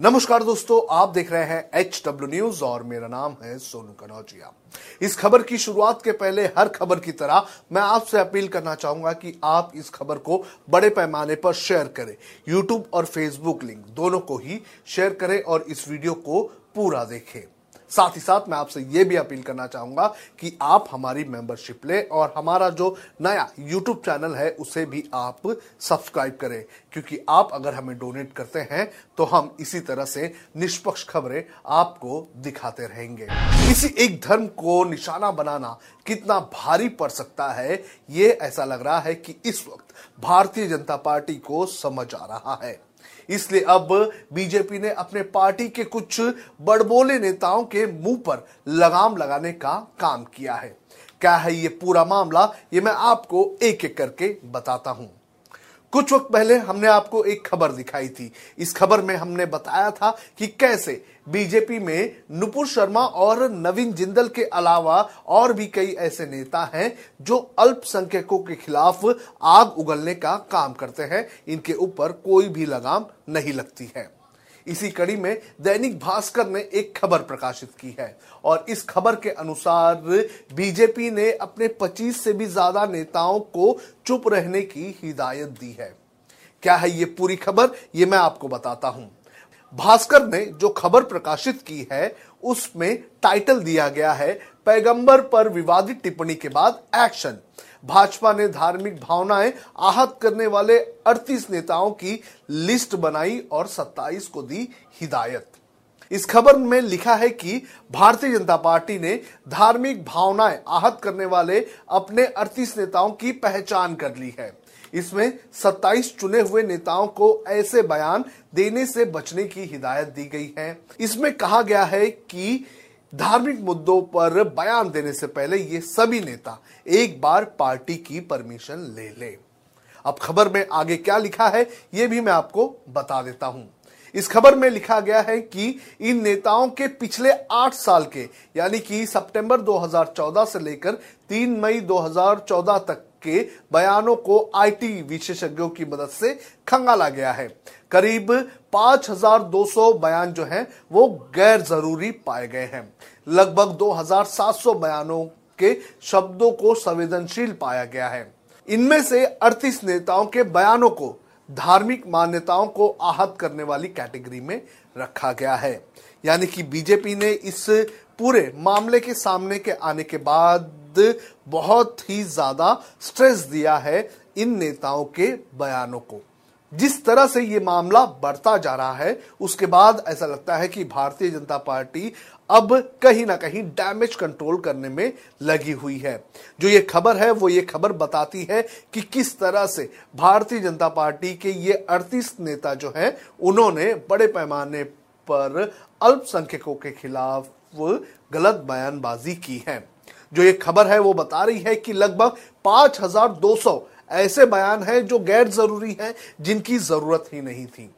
नमस्कार दोस्तों, आप देख रहे हैं एच डब्ल्यू न्यूज़ और मेरा नाम है सोनू कनौजिया। इस खबर की शुरुआत के पहले हर खबर की तरह मैं आपसे अपील करना चाहूँगा कि आप इस खबर को बड़े पैमाने पर शेयर करें। यूट्यूब और फेसबुक लिंक दोनों को ही शेयर करें और इस वीडियो को पूरा देखें। साथ ही साथ मैं आपसे यह भी अपील करना चाहूँगा कि आप हमारी मेंबरशिप लें और हमारा जो नया यूट्यूब चैनल है, उसे भी आप सब्सक्राइब करें। क्योंकि आप अगर हमें डोनेट करते हैं तो हम इसी तरह से निष्पक्ष खबरें आपको दिखाते रहेंगे। किसी एक धर्म को निशाना बनाना कितना भारी पड़ सकता है, ये ऐसा लग रहा है कि इस वक्त भारतीय जनता पार्टी को समझ आ रहा है। इसलिए अब बीजेपी ने अपने पार्टी के कुछ बड़बोले नेताओं के मुँह पर लगाम लगाने का काम किया है। क्या है ये पूरा मामला? ये मैं आपको एक एक करके बताता हूँ। कुछ वक्त पहले हमने आपको एक खबर दिखाई थी। इस खबर में हमने बताया था कि कैसे बीजेपी में नुपुर शर्मा और नवीन जिंदल के अलावा और भी कई ऐसे नेता हैं जो अल्पसंख्यकों के खिलाफ आग उगलने का काम करते हैं। इनके ऊपर कोई भी लगाम नहीं लगती है। इसी कड़ी में दैनिक भास्कर ने एक खबर प्रकाशित की है। और इस खबर के अनुसार, बीजेपी ने अपने 25 से भी ज़्यादा नेताओं को चुप रहने की हिदायत दी है। क्या है ये पूरी खबर? ये मैं आपको बताता हूँ। भास्कर ने जो खबर प्रकाशित की है, उसमें टाइटल दिया गया है, पैगंबर पर विवादित टिप्पणी के बाद एक्शन भाजपा ने धार्मिक भावनाएँ आहत करने वाले 38 नेताओं की लिस्ट बनाई और 27 को दी हिदायत। इस खबर में लिखा है कि भारतीय जनता पार्टी ने धार्मिक भावनाएँ आहत करने वाले अपने 38 नेताओं की पहचान कर ली है। इसमें 27 चुने हुए नेताओं को ऐसे बयान देने से बचने की हिदायत दी गई है। इसमें कहा गया है कि धार्मिक मुद्दों पर बयान देने से पहले ये सभी नेता एक बार पार्टी की परमिशन ले ले। अब खबर में आगे क्या लिखा है, ये भी मैं आपको बता देता हूँ। इस खबर में लिखा गया है कि इन नेताओं के पिछले आठ साल के, यानी कि सितंबर 2014 से लेकर 3 मई 2014 तक के बयानों को आईटी विशेषज्ञों की मदद से खंगाला गया है। करीब 5200 बयान जो हैं, वो गैर ज़रूरी पाए गए हैं। लगभग 2700 बयानों के शब्दों को संवेदनशील पाया गया है। इनमें से 38 नेताओं के बयानों को धार्मिक मान्यताओं को आहत करने वाली कैटेगरी में रखा गया है। यानी कि बीजेपी ने इस पूरे मामले के सामने के आने के बाद बहुत ही ज़्यादा स्ट्रेस दिया है इन नेताओं के बयानों को। जिस तरह से ये मामला बढ़ता जा रहा है, उसके बाद ऐसा लगता है कि भारतीय जनता पार्टी अब कहीं ना कहीं डैमेज कंट्रोल करने में लगी हुई है। जो ये खबर है, वो ये खबर बताती है कि किस तरह से भारतीय जनता पार्टी के ये 38 नेता जो हैं, उन्होंने बड़े पैमाने पर अल्पसंख्यकों के खिलाफ गलत बयानबाजी की है। जो ये खबर है वो बता रही है कि लगभग 5200 ऐसे बयान हैं जो गैर ज़रूरी हैं, जिनकी ज़रूरत ही नहीं थी।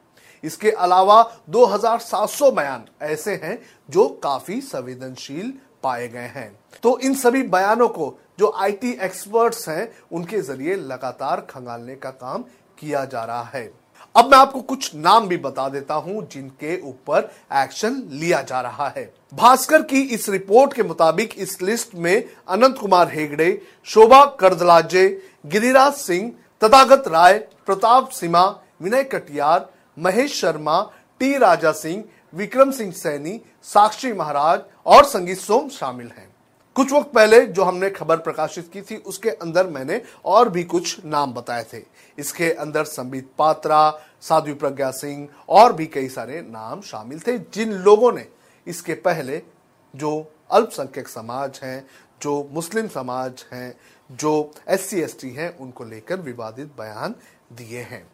इसके अलावा 2700 बयान ऐसे हैं जो काफ़ी संवेदनशील पाए गए हैं। तो इन सभी बयानों को जो आईटी एक्सपर्ट्स हैं, उनके ज़रिए लगातार खंगालने का काम किया जा रहा है। अब मैं आपको कुछ नाम भी बता देता हूँ जिनके ऊपर एक्शन लिया जा रहा है। भास्कर की इस रिपोर्ट के मुताबिक इस लिस्ट में अनंत कुमार हेगड़े, शोभा करदलाजे, गिरिराज सिंह, तथागत राय, प्रताप सिम्हा, विनय कटियार, महेश शर्मा, टी राजा सिंह, विक्रम सिंह सैनी, साक्षी महाराज और संगीत सोम शामिल हैं। कुछ वक्त पहले जो हमने खबर प्रकाशित की थी, उसके अंदर मैंने और भी कुछ नाम बताए थे। इसके अंदर संबित पात्रा, साध्वी प्रज्ञा सिंह और भी कई सारे नाम शामिल थे, जिन लोगों ने इसके पहले जो अल्पसंख्यक समाज हैं, जो मुस्लिम समाज हैं, जो एस सी हैं, उनको लेकर विवादित बयान दिए हैं।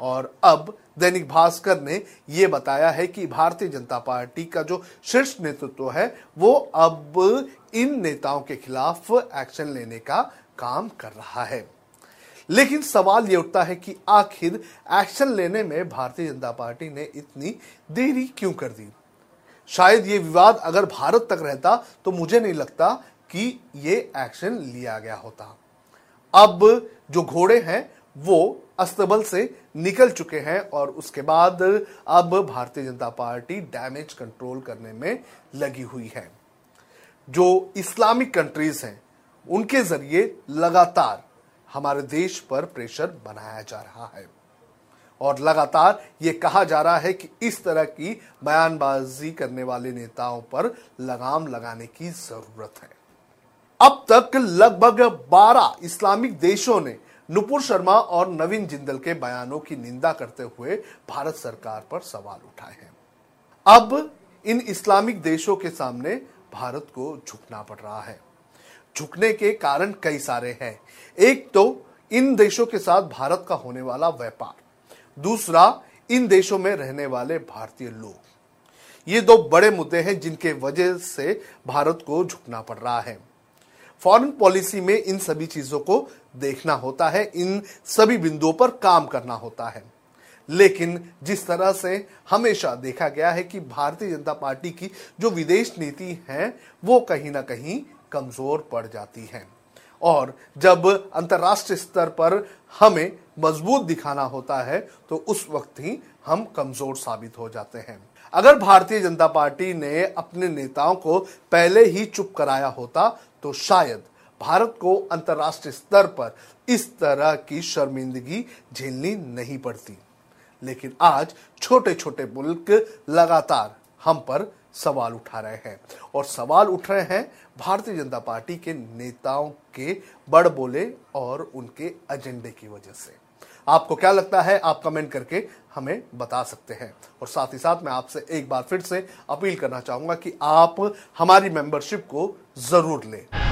और अब दैनिक भास्कर ने यह बताया है कि भारतीय जनता पार्टी का जो शीर्ष नेतृत्व है, वो अब इन नेताओं के खिलाफ एक्शन लेने का काम कर रहा है। लेकिन सवाल यह उठता है कि आखिर एक्शन लेने में भारतीय जनता पार्टी ने इतनी देरी क्यों कर दी? शायद ये विवाद अगर भारत तक रहता तो मुझे नहीं लगता कि ये एक्शन लिया गया होता। अब जो घोड़े हैं, वो अस्तबल से निकल चुके हैं और उसके बाद अब Bharatiya Janata party damage control करने में लगी हुई है। जो इस्लामिक कंट्रीज़ हैं, उनके ज़रिए लगातार हमारे देश पर प्रेशर बनाया जा रहा है। और लगातार ये कहा जा रहा है कि इस तरह की बयानबाजी करने वाले नेताओं पर लगाम लगाने की ज़रूरत है। अब तक लगभग 12 इस्लामिक देशों ने नुपुर शर्मा और नवीन जिंदल के बयानों की निंदा करते हुए भारत सरकार पर सवाल उठाए हैं। अब इन इस्लामिक देशों के सामने भारत को झुकना पड़ रहा है। झुकने के कारण कई सारे हैं। एक तो इन देशों के साथ भारत का होने वाला व्यापार। दूसरा, इन देशों में रहने वाले भारतीय लोग। ये दो बड़े मुद्दे हैं जिनके वजह से भारत को झुकना पड़ रहा है। फॉरेन पॉलिसी में इन सभी चीज़ों को देखना होता है, इन सभी बिंदुओं पर काम करना होता है। लेकिन जिस तरह से हमेशा देखा गया है कि भारतीय जनता पार्टी की जो विदेश नीति है, वो कहीं ना कहीं कमज़ोर पड़ जाती है। और जब अंतर्राष्ट्रीय स्तर पर हमें मज़बूत दिखाना होता है तो उस वक्त ही हम कमज़ोर साबित हो जाते हैं। अगर भारतीय जनता पार्टी ने अपने नेताओं को पहले ही चुप कराया होता तो शायद भारत को अंतर्राष्ट्रीय स्तर पर इस तरह की शर्मिंदगी झेलनी नहीं पड़ती। लेकिन आज छोटे छोटे मुल्क लगातार हम पर सवाल उठा रहे हैं और सवाल उठ रहे हैं भारतीय जनता पार्टी के नेताओं के बड़ बोले और उनके एजेंडे की वजह से। आपको क्या लगता है? आप कमेंट करके हमें बता सकते हैं। और साथ ही साथ मैं आपसे एक बार फिर से अपील करना चाहूँगा कि आप हमारी मेंबरशिप को ज़रूर लें।